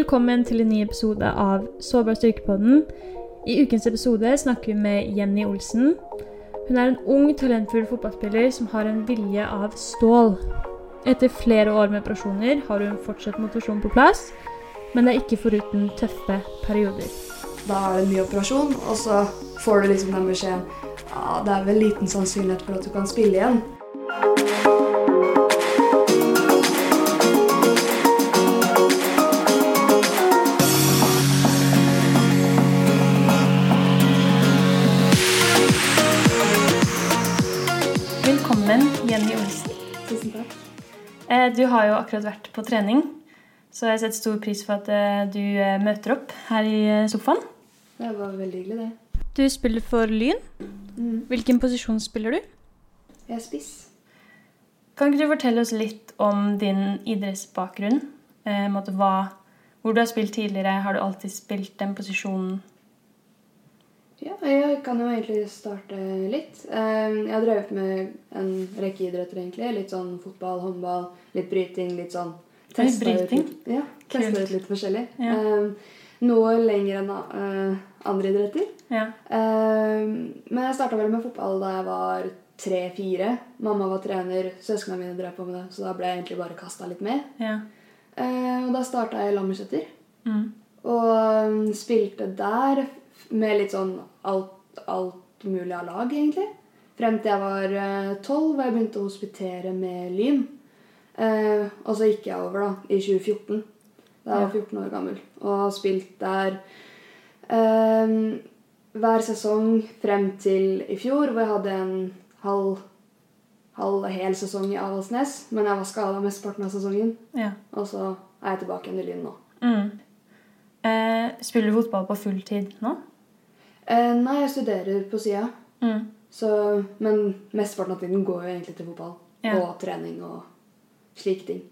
velkommen til en ny episode av Sårbar styrkepodden. I ukens episode snakker vi med Jenny Olsen. Hun er en ung, talentfull fotballspiller som har en vilje av stål. Etter flere år med operasjoner har hun fortsatt motivasjon på plass, men det er ikke foruten tøffe perioder. Da er det mye operasjon, og så får du liksom den beskjeden ja, det er vel liten sannsynlighet for at du kan spille igjen. Du har jo akkurat vært på trening, så jeg setter stor pris for at eh, du eh, møter opp her i eh, sofaen. Det var veldig hyggelig, det. Du spiller for Lyn. Mm. Hvilken posisjon spiller du? Jeg er spiss. Kan ikke du fortelle oss litt om din idrettsbakgrunn? Eh, måte hva, hvor du har spilt tidligere? Har du alltid spilt den posisjonen? Ja, jeg kan jo egentlig starte litt. Eh, Jeg har drevet med en rekke idretter, egentlig. Litt sånn fotball, håndball, litt bryting, litt sånn Testa testet ut bryting? Ja, testa ut litt forskjellig. Ja. Eh, Noe lenger enn eh, andre idretter. Ja. Eh, Men jeg starta vel med fotball da jeg var tre-fire. Mamma var trener, søsknene mine drev på med det, så da ble jeg egentlig bare kasta litt med. ja. Og da starta jeg i Lammerseter. Mm. Og spilte der med litt sånn alt, alt mulig av lag, egentlig. Frem til jeg var eh, tolv, og jeg begynte å hospitere med Lyn. Eh, og så gikk jeg over da, i 2014, da jeg var 14 år gammel, og har spilt der eh, hver sesong frem til i fjor, hvor jeg hadde en halv, halv hel sesong i Avaldsnes. Men jeg var skada mesteparten av sesongen, ja. og så er jeg tilbake igjen i Lyn nå. Mm. Eh, spiller du fotball på fulltid nå? Eh, nei, jeg studerer på sida. Mm. Så- Men mesteparten av tiden går jo egentlig til fotball. Ja. Og trening og slike ting.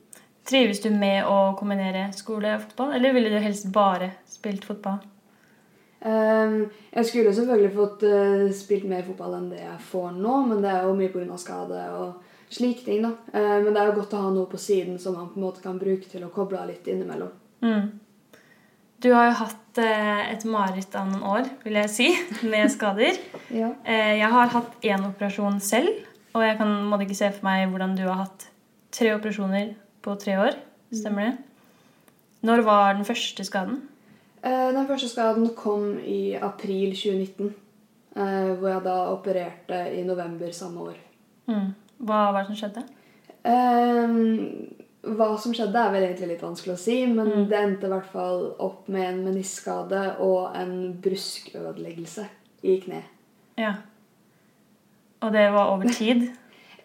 Trives du med å kombinere skole og fotball, eller ville du helst bare spilt fotball? Um, jeg skulle selvfølgelig fått uh, spilt mer fotball enn det jeg får nå, men det er jo mye pga. skade og slike ting. da. Uh, men det er jo godt å ha noe på siden som man på en måte kan bruke til å koble av litt innimellom. Mm. Du har jo hatt eh, et mareritt av noen år, vil jeg si, med skader. Ja. Eh, jeg har hatt én operasjon selv, og jeg kan måtte ikke se for meg hvordan du har hatt tre operasjoner på tre år. Stemmer det? Når var den første skaden? Eh, den første skaden kom i april 2019. eh, hvor jeg da opererte i november samme år. Mm. Hva var det som skjedde? Ehm, hva som skjedde, er vel egentlig litt vanskelig å si, men Mm. det endte i hvert fall opp med en meniskskade og en bruskødeleggelse i kne. Ja. Og det var over tid?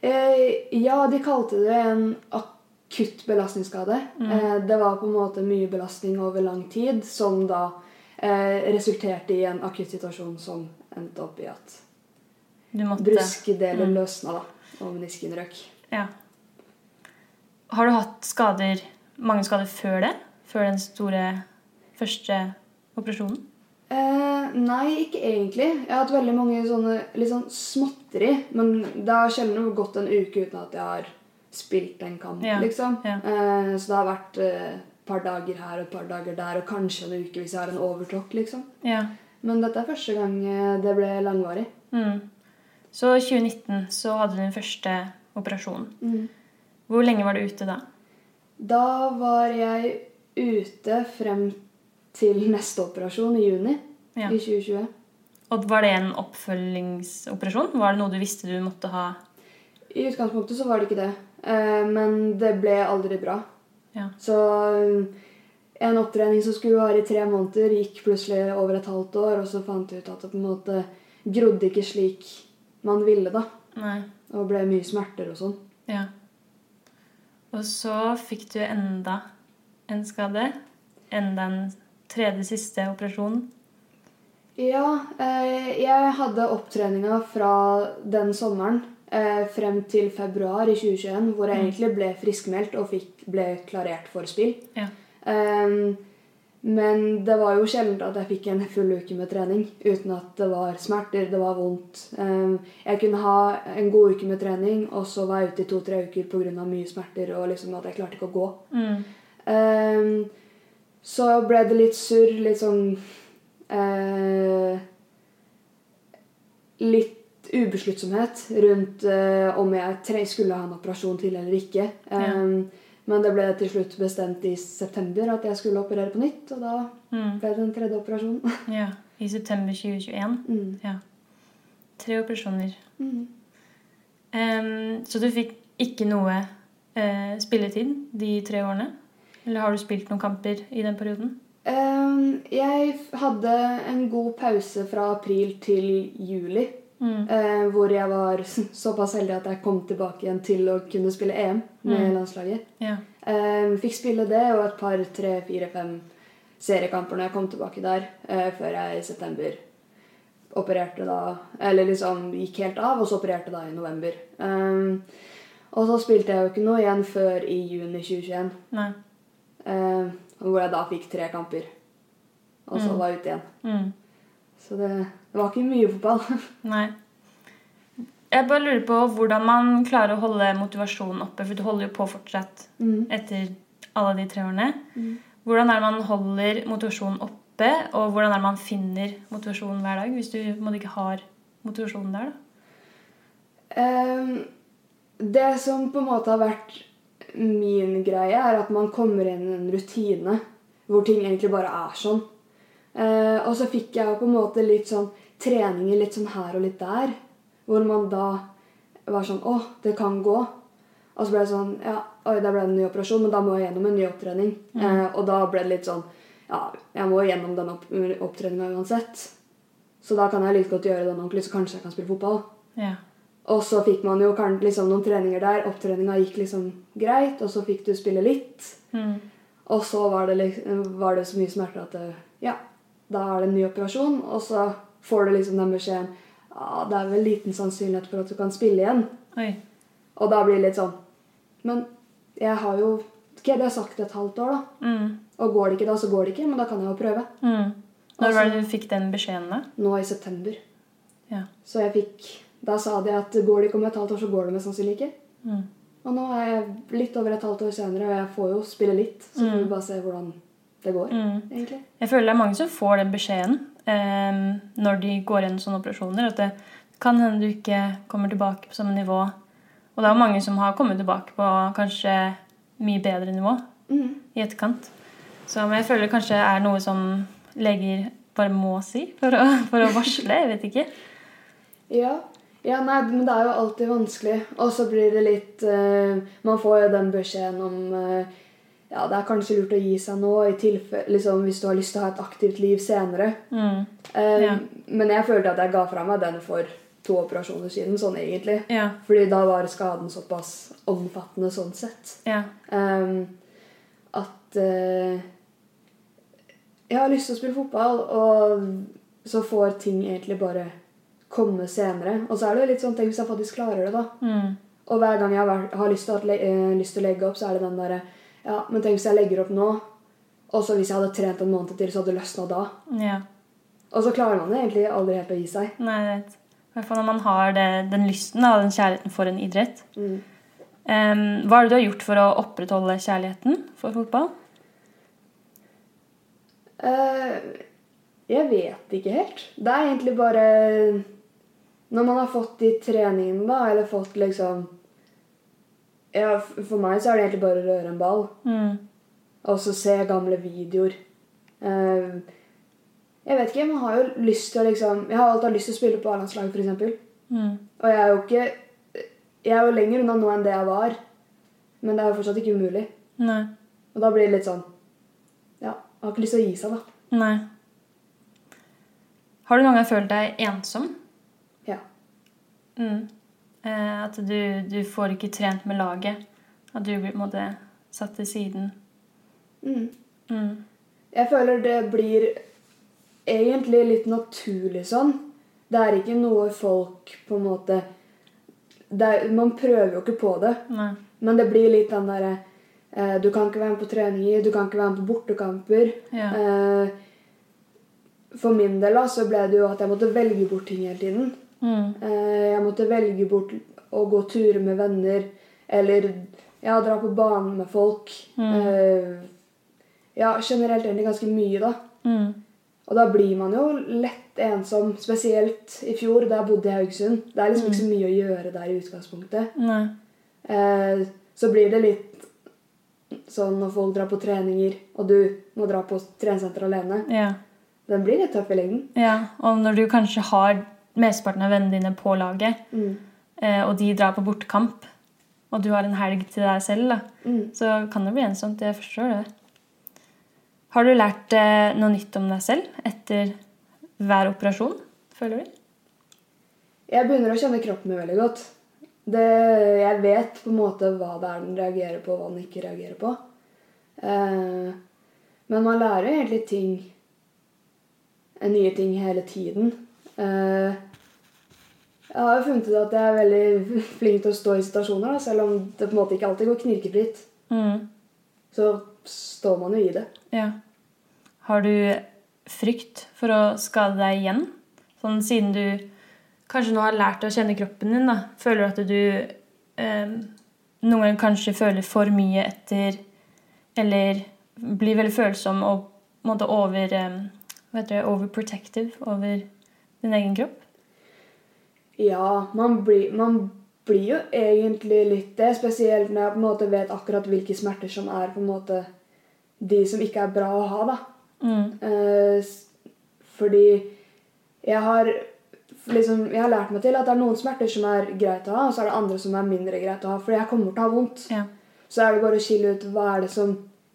Eh, ja, de kalte det en akutt belastningsskade. Mm. Eh, det var på en måte mye belastning over lang tid, som da eh, resulterte i en akutt situasjon som endte opp i at bruskdeler Mm. løsna, da, og menisken røk. Ja. Har du hatt skader, mange skader før det? Før den store første operasjonen? Eh, nei, ikke egentlig. Jeg har hatt veldig mange sånne litt sånn småtteri. Men det har sjelden gått en uke uten at jeg har spilt en kamp, Ja, liksom. ja. Eh, så det har vært eh, et par dager her og et par dager der, og kanskje en uke hvis jeg har en overtråkk, liksom. Ja. Men dette er første gang eh, det ble langvarig. Mm. Så i 2019 så hadde du den første operasjon. Hvor lenge var du ute da? Da var jeg ute frem til neste operasjon i juni Ja. i 2020. Og var det en oppfølgingsoperasjon? Var det noe du visste du måtte ha? I utgangspunktet så var det ikke det. Eh, men det ble aldri bra. Ja. Så um, en opptrening som skulle vare i tre måneder, gikk plutselig over et halvt år, og så fant jeg ut at det på en måte grodde ikke slik man ville, da. Nei. Og ble mye smerter og sånn. Ja. Og så fikk du enda en skade. Enda en tredje siste operasjon. Ja, eh, jeg hadde opptreninga fra den sommeren eh, frem til februar i 2021, hvor jeg egentlig ble friskmeldt og fikk, ble klarert for spill. Ja. Ehm, men det var jo sjelden at jeg fikk en full uke med trening uten at det var smerter, det var vondt. Ehm, jeg kunne ha en god uke med trening, og så var jeg ute i to-tre uker pga. mye smerter og liksom at jeg klarte ikke å gå. Mm. Ehm, Så ble det litt surr, litt sånn eh, Litt ubesluttsomhet rundt eh, om jeg skulle ha en operasjon til eller ikke. Um, Men det ble til slutt bestemt i september at jeg skulle operere på nytt, og da Mm. ble det en tredje operasjon. Ja. I september 2021. Mm. Ja. Tre operasjoner. Mm. Um, så du fikk ikke noe uh, spilletid de tre årene? Eller har du spilt noen kamper i den perioden? Um, jeg hadde en god pause fra april til juli. Mm. eh, hvor jeg var såpass heldig at jeg kom tilbake igjen til å kunne spille EM med Mm. landslaget. Ja. Um, fikk spille det og et par, tre, fire, fem seriekamper når jeg kom tilbake der, eh, før jeg i september opererte da Eller liksom gikk helt av, og så opererte da i november. Um, og så spilte jeg jo ikke noe igjen før i juni 2021. Nei. eh, hvor jeg da fikk tre kamper. Og så Mm. var jeg ute igjen. Mm. Så det, det var ikke mye fotball. Nei. Jeg bare lurer på hvordan man klarer å holde motivasjonen oppe, for du holder jo på fortsatt Mm. etter alle de tre årene. Mm. Hvordan er det man holder motivasjonen oppe, og hvordan er det man finner motivasjonen hver dag hvis du måtte, ikke har motivasjonen der? da? Um, det som på en måte har vært min greie, er at man kommer inn i en rutine hvor ting egentlig bare er sånn. Eh, og så fikk jeg på en måte litt sånn treninger litt sånn her og litt der, hvor man da var sånn Å, det kan gå. Og så ble det sånn Ja, oi, der ble det en ny operasjon, men da må jeg gjennom en ny opptrening. Eh, og da ble det litt sånn Ja, jeg må gjennom den opp opptreninga uansett. Så da kan jeg like godt gjøre den ordentlig, så kanskje jeg kan spille fotball. Ja. Og så fikk man jo liksom noen treninger der. Opptreninga gikk liksom greit, og så fikk du spille litt. Mm. Og så var det, liksom, var det så mye smerter at det, ja, da er det en ny operasjon. Og så får du liksom den beskjeden ja, det er vel liten sannsynlighet for at du kan spille igjen. Oi. Og da blir det litt sånn Men jeg har jo Ok, det har sagt et halvt år, da. Mm. Og går det ikke da, så går det ikke. Men da kan jeg jo prøve. Mm. Når Også, var det du fikk den beskjeden, da? Nå i september. Ja. Så jeg fikk Da sa de at går det ikke om et halvt år, så går det mest sannsynlig ikke. Mm. Og nå er jeg litt over et halvt år senere, og jeg får jo spille litt. Så får vi bare se hvordan det går, Mm. egentlig. Jeg føler det er mange som får den beskjeden eh, når de går gjennom sånne operasjoner. At det kan hende du ikke kommer tilbake på samme nivå. Og det er jo mange som har kommet tilbake på kanskje mye bedre nivå Mm. i etterkant. Så men jeg føler det kanskje er noe som leger bare må si for å, for å varsle. Jeg vet ikke. Ja. ja, nei, men det er jo alltid vanskelig. Og så blir det litt eh, Man får jo den beskjeden om eh, Ja, det er kanskje lurt å gi seg nå, liksom, hvis du har lyst til å ha et aktivt liv senere. Mm. Um, Ja. Men jeg følte at jeg ga fra meg den for to operasjoner siden, sånn egentlig. Ja. Fordi da var skaden såpass omfattende sånn sett. Ja. Um, at uh, jeg har lyst til å spille fotball, og så får ting egentlig bare komme senere. Og så er det jo litt sånn, tenk hvis jeg faktisk klarer det, da. Mm. Og hver gang jeg har, har lyst, til le- eh, lyst til å legge opp, så er det den derre Ja, men tenk hvis jeg legger opp nå, og så hvis jeg hadde trent en måned til, så hadde det løsna da. ja. Og så klarer man det egentlig aldri helt å gi seg. Nei, jeg vet. I hvert fall når man har det, den lysten og den kjærligheten for en idrett. Mm. Um, hva er det du har gjort for å opprettholde kjærligheten for fotball? Uh, jeg vet ikke helt. Det er egentlig bare Når man har fått de treningene, da, eller fått liksom ja, For meg så er det egentlig bare å røre en ball. Mm. Og så se gamle videoer. Uh, jeg vet ikke, man har jo lyst til å liksom Jeg har alltid lyst til å spille på A-landslaget, f.eks. Mm. Og jeg er jo ikke Jeg er jo lenger unna nå enn det jeg var. Men det er jo fortsatt ikke umulig. Nei. Og da blir det litt sånn Ja, jeg har ikke lyst til å gi seg, da. Nei. Har du noen gang følt deg ensom? Ja. Mm. Eh, at du, du får ikke trent med laget? At du blir på en måte satt til siden? Mm. Mm. Jeg føler det blir egentlig litt naturlig sånn. Det er ikke noe folk på en måte det er, Man prøver jo ikke på det, Nei. men det blir litt den derre eh, Du kan ikke være med på treninger, du kan ikke være med på bortekamper. Ja. Eh, for min del da, så ble det jo at jeg måtte velge bort ting hele tiden. Mm. Eh, jeg måtte velge bort å gå turer med venner, eller ja, dra på banen med folk. Mm. Eh, Ja, generelt egentlig ganske mye, da. Mm. Og da blir man jo lett ensom, spesielt i fjor, da jeg bodde i Haugesund. Det er liksom ikke så mye å gjøre der i utgangspunktet. Eh, så blir det litt sånn når folk drar på treninger, og du må dra på treningssenter alene. Ja. Den blir litt tøff i lengden. ja. Og når du kanskje har mesteparten av vennene dine på laget, Mm. eh, og de drar på bortekamp, og du har en helg til deg selv, da, Mm. så kan det bli ensomt. Jeg forstår det. Har du lært eh, noe nytt om deg selv etter hver operasjon, føler du? Jeg begynner å kjenne kroppen min veldig godt. Det, jeg vet på en måte hva det er den reagerer på, og hva den ikke reagerer på. Eh, men man lærer jo egentlig ting Nye ting hele tiden. Eh, jeg har jo funnet ut at jeg er veldig flink til å stå i situasjoner, da, selv om det på en måte ikke alltid går knirkefritt. Mm. Så står man jo i det. Ja. Har du frykt for å skade deg igjen? Sånn siden du kanskje nå har lært å kjenne kroppen din, da. Føler du at du eh, noen ganger kanskje føler for mye etter Eller blir veldig følsom og på en måte over eh, Hva heter det? Overprotective over din egen kropp? Ja, man blir, man blir jo egentlig litt det. Spesielt når jeg på en måte vet akkurat hvilke smerter som er på en måte de som ikke er bra å ha. da. Mm. Eh, fordi jeg har liksom, jeg har lært meg til at det er noen smerter som er greit å ha, og så er det andre som er mindre greit å ha. Fordi jeg kommer til å ha vondt. Ja. Så er det bare å skille ut hva er det som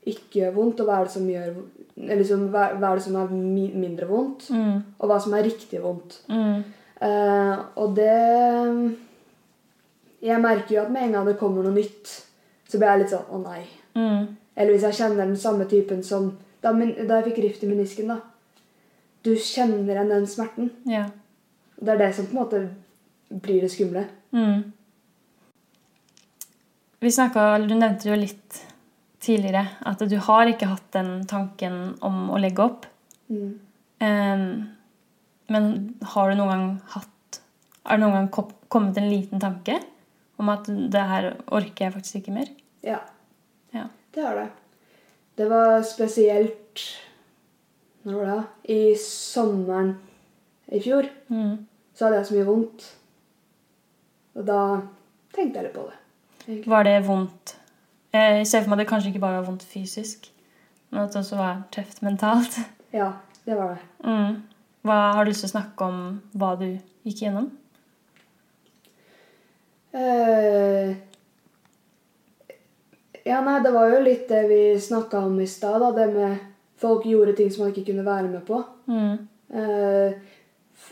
ikke gjør vondt, og hva er det som gjør eller liksom, hva, hva er det som er mi mindre vondt, Mm. og hva som er riktig vondt. Mm. Uh, og det Jeg merker jo at med en gang det kommer noe nytt, så blir jeg litt sånn Å, nei. Mm. Eller hvis jeg kjenner den samme typen som da, min, da jeg fikk rift i menisken. da. Du kjenner igjen den smerten. Ja. Det er det som på en måte blir det skumle. Mm. Vi snakka Du nevnte jo litt tidligere at du har ikke hatt den tanken om å legge opp. Mm. Um, men har du noen gang hatt Har det noen gang kommet en liten tanke om at det her orker jeg faktisk ikke mer? Ja, Ja. det har det. Det var spesielt Når var det? da? I sommeren i fjor Mm. så hadde jeg så mye vondt. Og da tenkte jeg litt på det. egentlig. Var det vondt Jeg ser for meg at det kanskje ikke bare var vondt fysisk, men at det også var tøft mentalt. Ja, det var det. Mm. Hva Har du lyst til å snakke om hva du gikk gjennom? Uh, ja, nei, det var jo litt det vi snakka om i stad. da, Det med folk gjorde ting som man ikke kunne være med på. Mm. Uh,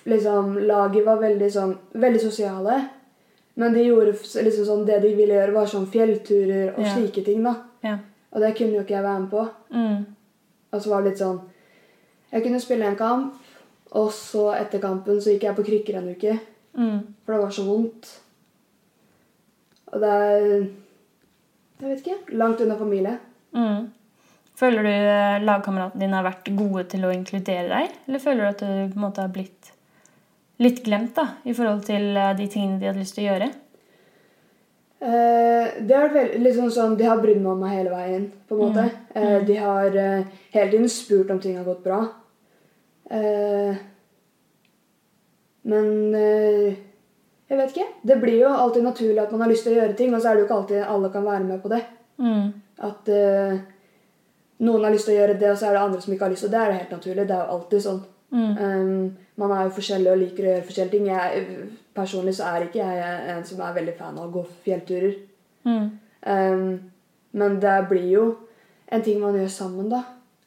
liksom, Laget var veldig sånn Veldig sosiale. Men de gjorde liksom sånn det de ville gjøre, var sånn fjellturer og Ja. slike ting. da. Ja. Og det kunne jo ikke jeg være med på. Mm. Og så var det litt sånn Jeg kunne spille en kamp, og så etter kampen så gikk jeg på krykker en uke. Mm. For det var så vondt. Og det er Jeg vet ikke. Langt unna familie. Mm. Føler du eh, lagkameratene dine har vært gode til å inkludere deg? Eller føler du at du på en måte har blitt litt glemt da, i forhold til eh, de tingene de hadde lyst til å gjøre? Uh, det har vært liksom sånn, De har brydd meg om meg hele veien. på en måte. Eh, de har uh, hele tiden spurt om ting har gått bra. Men jeg vet ikke. Det blir jo alltid naturlig at man har lyst til å gjøre ting, og så er det jo ikke alltid alle kan være med på det. Mm. At noen har lyst til å gjøre det, og så er det andre som ikke har lyst til det. Det er helt naturlig. Det er jo alltid sånn. Mm. Um, man er jo forskjellig og liker å gjøre forskjellige ting. Jeg, personlig så er ikke jeg en som er veldig fan av å gå fjellturer. Mm. Um, men det blir jo en ting man gjør sammen, da.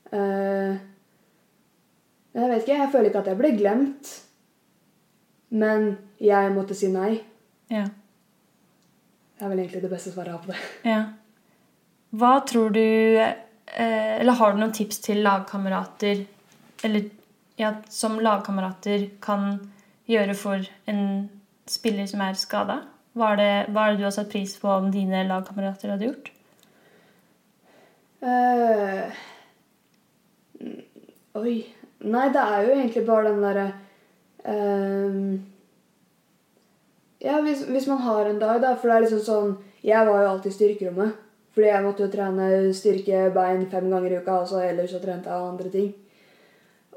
Uh, jeg vet ikke, jeg føler ikke at jeg ble glemt. Men jeg måtte si nei. Ja. Det er vel egentlig det beste svaret jeg har på det. ja. Hva tror du eh, Eller har du noen tips til lagkamerater Eller ja, som lagkamerater kan gjøre for en spiller som er skada? Hva, er det- hva er det du har satt pris på om dine lagkamerater hadde gjort? Mm, oi. Nei, det er jo egentlig bare den derre uh, Ja, hvis, hvis man har en dag, da. For det er liksom sånn Jeg var jo alltid i styrkerommet. Fordi jeg måtte jo trene styrke bein fem ganger i uka, og så ellers så trente jeg andre ting.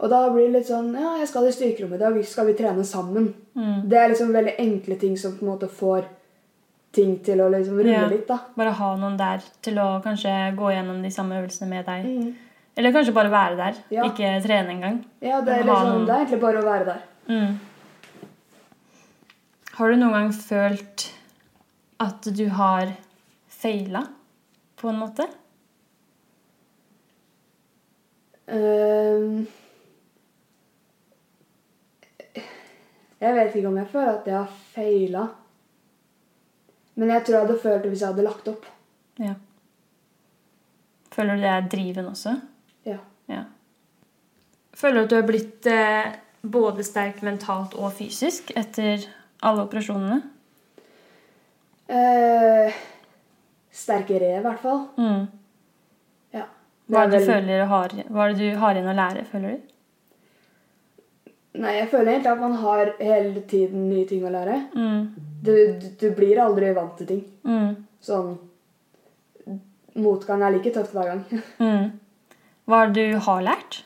Og da blir det litt sånn Ja, jeg skal i styrkerommet i dag. Skal vi trene sammen? Mm. Det er liksom veldig enkle ting som på en måte får ting til å liksom rulle Ja. litt, da. Bare ha noen der til å kanskje gå gjennom de samme øvelsene med deg. Eller kanskje bare være der. Ja. Ikke trene engang. Ja, det er, liksom, noen- det er egentlig bare å være der. Mm. Har du noen gang følt at du har feila, på en måte? Ehm, jeg vet ikke om jeg føler at jeg har feila. Men jeg tror jeg hadde følt det hvis jeg hadde lagt opp. Ja. Føler du det er driven også? Ja. Ja. Føler du at du har blitt eh, både sterk mentalt og fysisk etter alle operasjonene? Eh, sterkere, i hvert fall. Mm. Ja. Hva er det du føler har, hva er det du har igjen å lære, føler du? Nei, jeg føler egentlig at man har hele tiden nye ting å lære. Mm. Du, du, du blir aldri vant til ting. Mm. Sånn Motgang er like tøft hver gang. Mm. Hva er det du har lært?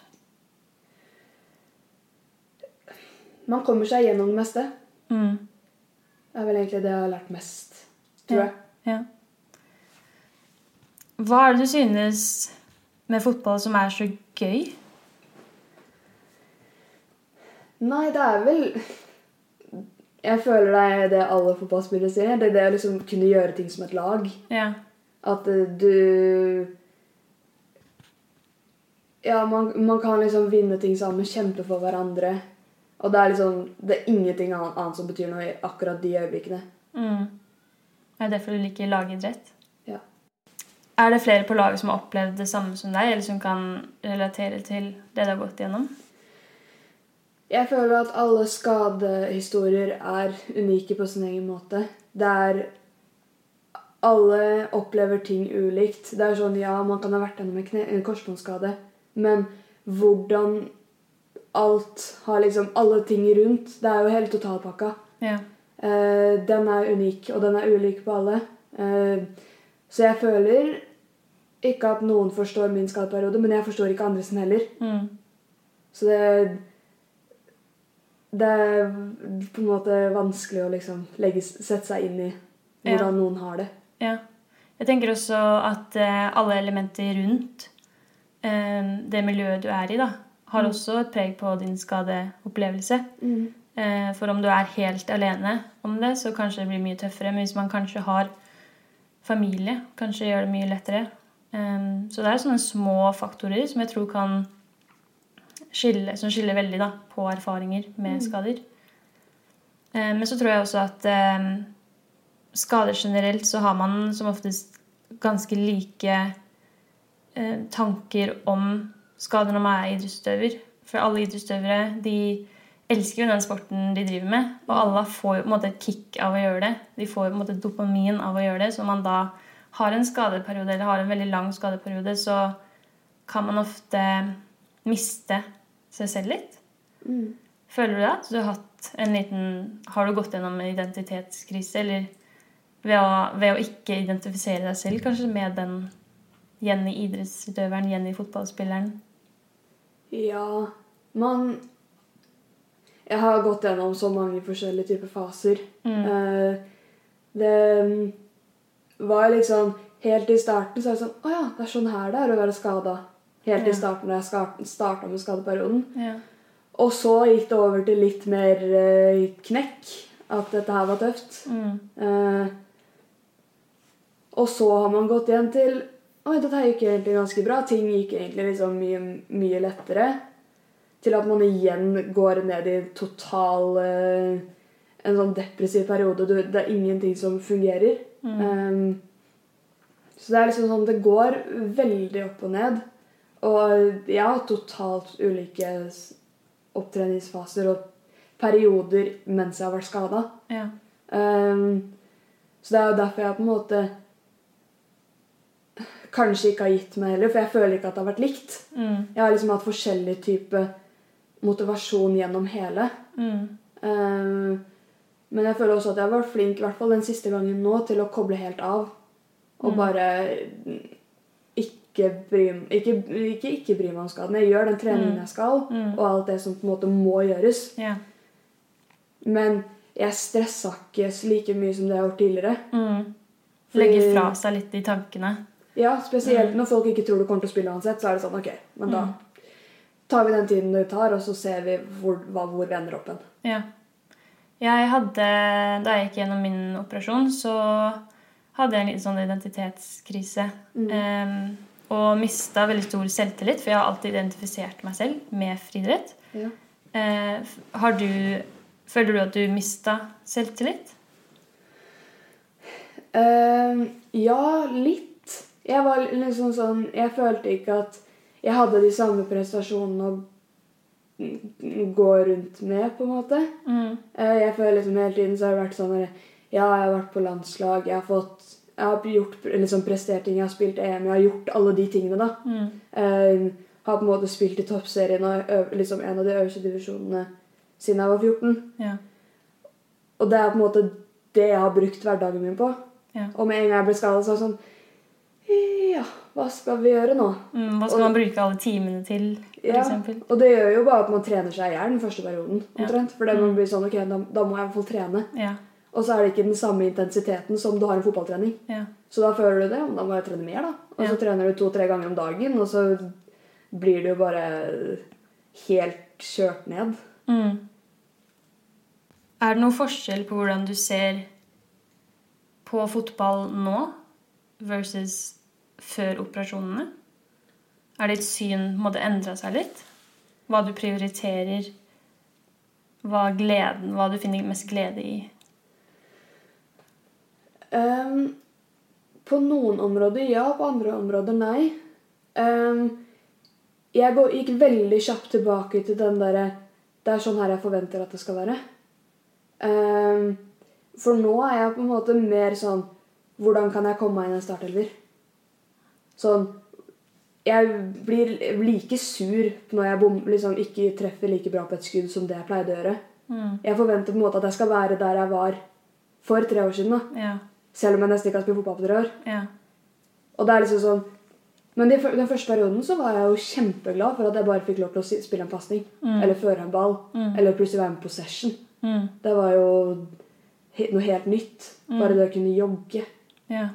Man kommer seg gjennom det meste. Mm. Det er vel egentlig det jeg har lært mest, tror jeg. Ja. Hva er det du synes med fotball som er så gøy? Nei, det er vel Jeg føler det er det alle fotballspillere sier. Det er det å liksom kunne gjøre ting som et lag. Ja. At eh, du Ja, man, man kan liksom vinne ting sammen, kjempe for hverandre. Og det er liksom Det er ingenting annet, som betyr noe i akkurat de øyeblikkene. Mm. Er derfor du liker lagidrett? Ja. Er det flere på laget som har opplevd det samme som deg, eller som kan relatere til det du har gått gjennom? Jeg føler at alle skadehistorier er unike på sin egen måte. Det er Alle opplever ting ulikt. Det er sånn, ja, man kan ha vært gjennom en, korsbåndskade, men hvordan alt har liksom Alle ting rundt. Det er jo hele totalpakka. Ja. Eh, den er unik, og den er ulik på alle. Eh, så jeg føler ikke at noen forstår min skadeperiode, men jeg forstår ikke andre sin heller. Mm. Så det Det er på en måte vanskelig å liksom legge, sette seg inn i hvordan Ja. noen har det. Ja. Jeg tenker også at eh, alle elementer rundt eh, det miljøet du er i, da, har Mm. også et preg på din skadeopplevelse. Mm. for om du er helt alene om det, så kanskje det blir mye tøffere. Men hvis man kanskje har familie, kanskje gjør det mye lettere. Eh, så det er sånne små faktorer som jeg tror kan skille, som skiller veldig da, på erfaringer med skader. Eh, men så tror jeg også at eh, skader generelt så har man som oftest ganske like eh, tanker om skader når man er idrettsutøver. For alle idrettsutøvere de elsker jo den sporten de driver med. Og alle får på en måte et kick av å gjøre det. De får på en måte dopamin av å gjøre det. Så når man da har en skadeperiode, eller har en veldig lang skadeperiode, så kan man ofte miste seg selv litt. Føler du det? Du har hatt en liten Har du gått gjennom en identitetskrise, eller ved å, ved å ikke identifisere deg selv kanskje med den Jenny idrettsutøveren, Jenny fotballspilleren? Ja, man Jeg har gått gjennom så mange forskjellige typer faser. Mm. det mm, var liksom Helt i starten så er det sånn Å ja, det er sånn her det er å være skada. Helt i starten da jeg starta med skadeperioden. Ja. Og så gikk det over til litt mer eh, knekk. At dette her var tøft. Mm. Eh, og så har man gått igjen til Oi, dette gikk egentlig ganske bra. Ting gikk egentlig liksom mye, mye lettere. Til at man igjen går ned i total eh, En sånn depressiv periode. Du, det er ingenting som fungerer. Um, så det er liksom sånn Det går veldig opp og ned. Og jeg har totalt ulike opptreningsfaser og perioder mens jeg har vært skada. ja. Um, så det er jo derfor jeg på en måte kanskje ikke har gitt meg heller, for jeg føler ikke at det har vært likt. Mm. Jeg har liksom hatt forskjellig type motivasjon gjennom hele. Mm. Um, men jeg føler også at jeg har vært flink, i hvert fall den siste gangen nå, til å koble helt av. Og Mm. bare ikke bry, ikke, ikke, ikke bry meg om skaden. Jeg gjør den treningen Mm. jeg skal, Mm. og alt det som på en måte må gjøres. Yeah. Men jeg stressa ikke like mye som det jeg har gjort tidligere. Mm. Legge fra seg litt de tankene. Ja, spesielt Mm. når folk ikke tror du kommer til å spille uansett, så er det sånn ok, men da tar vi den tiden det tar, og så ser vi hvor, hvor vi ender opp hen. Ja. Jeg hadde, da jeg gikk gjennom min operasjon, så hadde jeg en liten sånn identitetskrise. Mm. Em, og mista veldig stor selvtillit, for jeg har alltid identifisert meg selv med friidrett. Ja. Eh, har du Føler du at du mista selvtillit? Uh, ja, litt. Jeg var liksom sånn Jeg følte ikke at jeg hadde de samme prestasjonene å gå rundt med, på en måte. Mm. Uh, jeg føler liksom hele tiden så har det vært sånn Ja, jeg har vært på landslag, jeg har fått Jeg har gjort, liksom prestert ting, jeg har spilt EM, jeg har gjort alle de tingene, da. Mm. Eh, har på en måte spilt i toppserien og liksom en av de øverste divisjonene siden jeg var 14. Ja. Og det er på en måte det jeg har brukt hverdagen min på. Ja. Og med en gang jeg ble skadet, så er det sånn Ja, hva skal vi gjøre nå? Mm, hva skal man bruke alle timene til, for Ja, eksempel? Og det gjør jo bare at man trener seg i hjel den første perioden. Ja. omtrent. For det man blir sånn, ok, da, da må jeg i hvert fall trene. Ja. Og så er det ikke den samme intensiteten som du har en fotballtrening. Ja. Så da føler du det, da må jeg trene mer, da. Og så Ja. trener du to-tre ganger om dagen, og så blir du bare helt kjørt ned. Mm. Er det noen forskjell på hvordan du ser på fotball nå versus før operasjonene? Er ditt syn må det endre seg litt? Hva du prioriterer? Hva, gleden, hva du finner mest glede i? Ehm, på noen områder ja, på andre områder nei. Um, jeg går, gikk veldig kjapt tilbake til den derre Det er sånn her jeg forventer at det skal være. Um, for nå er jeg på en måte mer sånn Hvordan kan jeg komme meg inn i en startelver? Sånn Jeg blir like sur når jeg bom, liksom ikke treffer like bra på et skudd som det jeg pleide å gjøre. Mm. Jeg forventer på en måte at jeg skal være der jeg var for tre år siden. da. Ja. Selv om jeg nesten ikke har spilt fotball på tre år. Ja. Og det er liksom sånn Men de, den første perioden så var jeg jo kjempeglad for at jeg bare fikk lov til å spille en pasning. Mm. Eller føre en ball. Mm. Eller plutselig være med på possession. Mm. Det var jo noe helt nytt. Mm. Bare det å kunne jogge. Ja.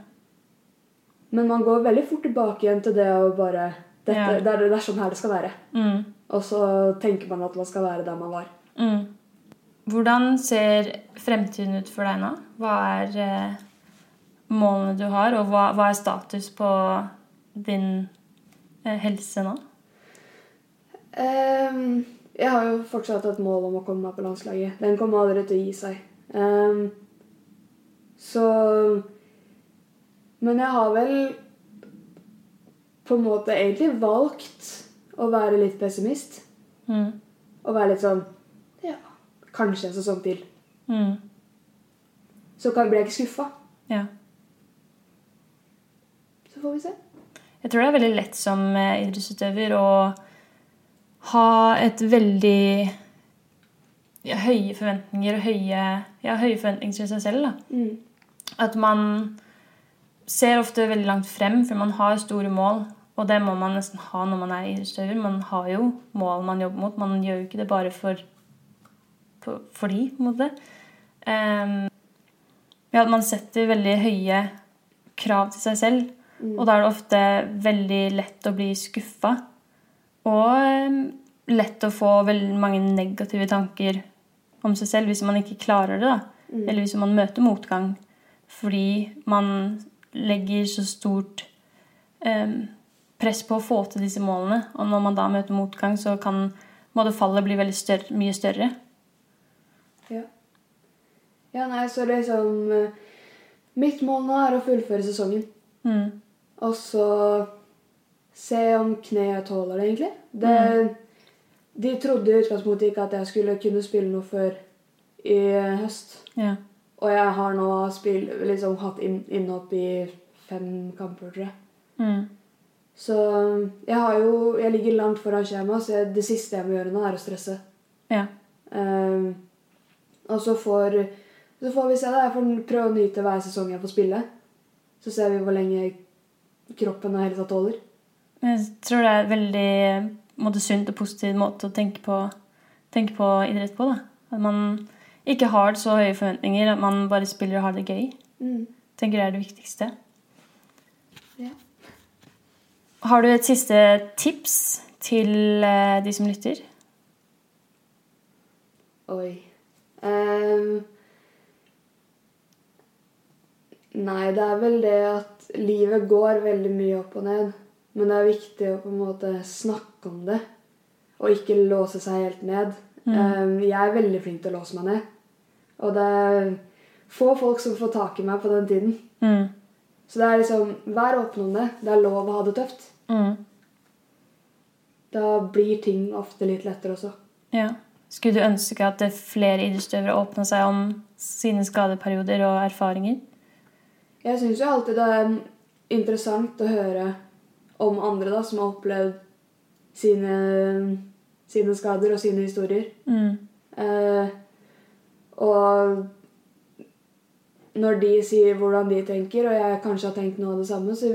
Men man går veldig fort tilbake igjen til det å bare dette, Ja. det, er, det er sånn her det skal være. Mm. Og så tenker man at man skal være der man var. Mm. Hvordan ser fremtiden ut for deg nå? Hva er eh, målene du har, og hva, hva er status på din eh, helse nå? Um, jeg har jo fortsatt et mål om å komme meg på landslaget. Den kommer aldri til å gi seg. Um, så Men jeg har vel på en måte egentlig valgt å være litt pessimist. Mm. Og være litt sånn Ja, kanskje en sesong til. Mm. Så kan, blir jeg ikke skuffa. Ja. Så får vi se. Jeg tror det er veldig lett som eh, idrettsutøver å ha et veldig ja, høye forventninger og høye, ja, høye forventninger til seg selv. Mm. At man ser ofte veldig langt frem, for man har store mål. Og det må man nesten ha når man er idrettsutøver. Man har jo mål man jobber mot. Man gjør jo ikke det bare for, for, for de, på en måte. Um, ja, at man setter veldig høye krav til seg selv. Mm. Og da er det ofte veldig lett å bli skuffa. Og ehm, lett å få veldig mange negative tanker om seg selv hvis man ikke klarer det. da. Mm. Eller hvis man møter motgang. Fordi man legger så stort em, press på å få til disse målene. Og når man da møter motgang, så kan må det fallet bli veldig større, mye større. Ja. Ja, nei, så liksom eh, Mitt mål nå er å fullføre sesongen. Mm. Og så se om kneet tåler det, egentlig. Det, De trodde i utgangspunktet ikke at jeg skulle kunne spille noe før i høst. Ja. Og jeg har nå spill, liksom, hatt inn, innhopp i fem kamper, tror jeg. Mm. Så jeg har jo Jeg ligger langt foran skjema, så jeg, det siste jeg må gjøre nå, er å stresse. Ja. Um, og så får, så får vi se. da. Jeg får prøve å nyte hver sesong jeg får spille. Så ser vi hvor lenge kroppen og tatt tåler. Jeg tror det er en veldig måte, sunt og positiv måte å tenke på, tenke på idrett på. Da. At man ikke har så høye forventninger, at man bare spiller og har det gøy. Mm. tenker det er det viktigste. Ja. Har du et siste tips til eh, de som lytter? Oi. um, nei, det er vel det at livet går veldig mye opp og ned. Men det er viktig å på en måte snakke om det, og ikke låse seg helt ned. Mm. jeg er veldig flink til å låse meg ned. Og det er få folk som får tak i meg på den tiden. Mm. Så det er liksom Vær åpen om det. Det er lov å ha det tøft. Mm. Da blir ting ofte litt lettere også. Ja. Skulle du ønske at flere idrettsutøvere åpna seg om sine skadeperioder og erfaringer? Jeg syns jo alltid det er interessant å høre om andre da, som har opplevd sine, sine skader og sine historier. Mm. Eh, og når de sier hvordan de tenker, og jeg kanskje har tenkt noe av det samme, så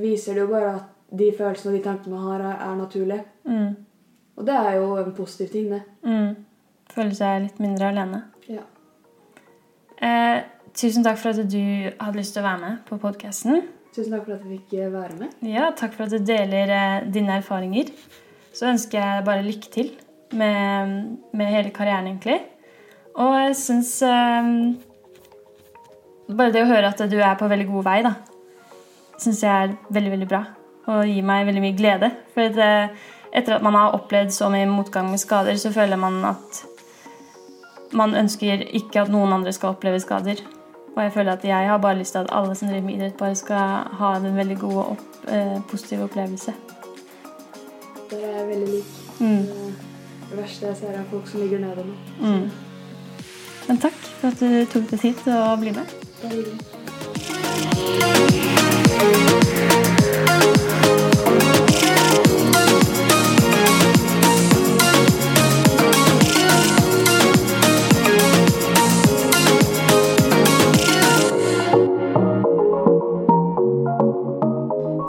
viser det jo bare at de følelsene og de tankene man har, er, er naturlige. Mm. Og det er jo en positiv ting, det. Mm. Føle seg litt mindre alene. Ja. Eh, tusen takk for at du hadde lyst til å være med på podkasten. Tusen takk for at jeg fikk eh, være med. Ja, takk for at du deler eh, dine erfaringer. Så ønsker jeg bare lykke til med, med hele karrieren, egentlig. Og jeg syns eh, Bare det å høre at du er på veldig god vei, da, syns jeg er veldig, veldig bra. Og gir meg veldig mye glede. For at, eh, etter at man har opplevd så mye motgang med skader, så føler man at man ønsker ikke at noen andre skal oppleve skader. Og jeg føler at jeg har bare lyst til at alle som driver med idrett, bare skal ha en veldig god og opp, eh, positiv opplevelse. Det er veldig lik. Mm. Det verste jeg ser, er folk som ligger nede nå. Mm. Men takk for at du tok deg tid til å bli med. Det er hyggelig.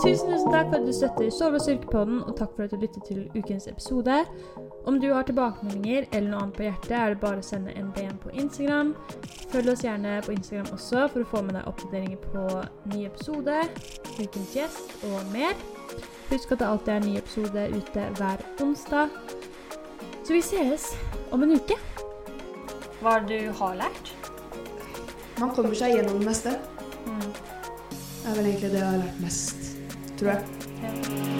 Tusen, tusen takk for at du støtter Sove og styrke-podden, og takk for at du lyttet til ukens episode. Om du har tilbakemeldinger eller noe annet på hjertet, er det bare å sende en DM på Instagram. Følg oss gjerne på Instagram også for å få med deg oppdateringer på ny episode, ukens gjest og mer. Husk at det alltid er ny episode ute hver onsdag. Så vi ses om en uke. Hva er det du har lært? Man kommer seg gjennom det meste. Det er vel egentlig det jeg har lært mest, tror jeg. Ja.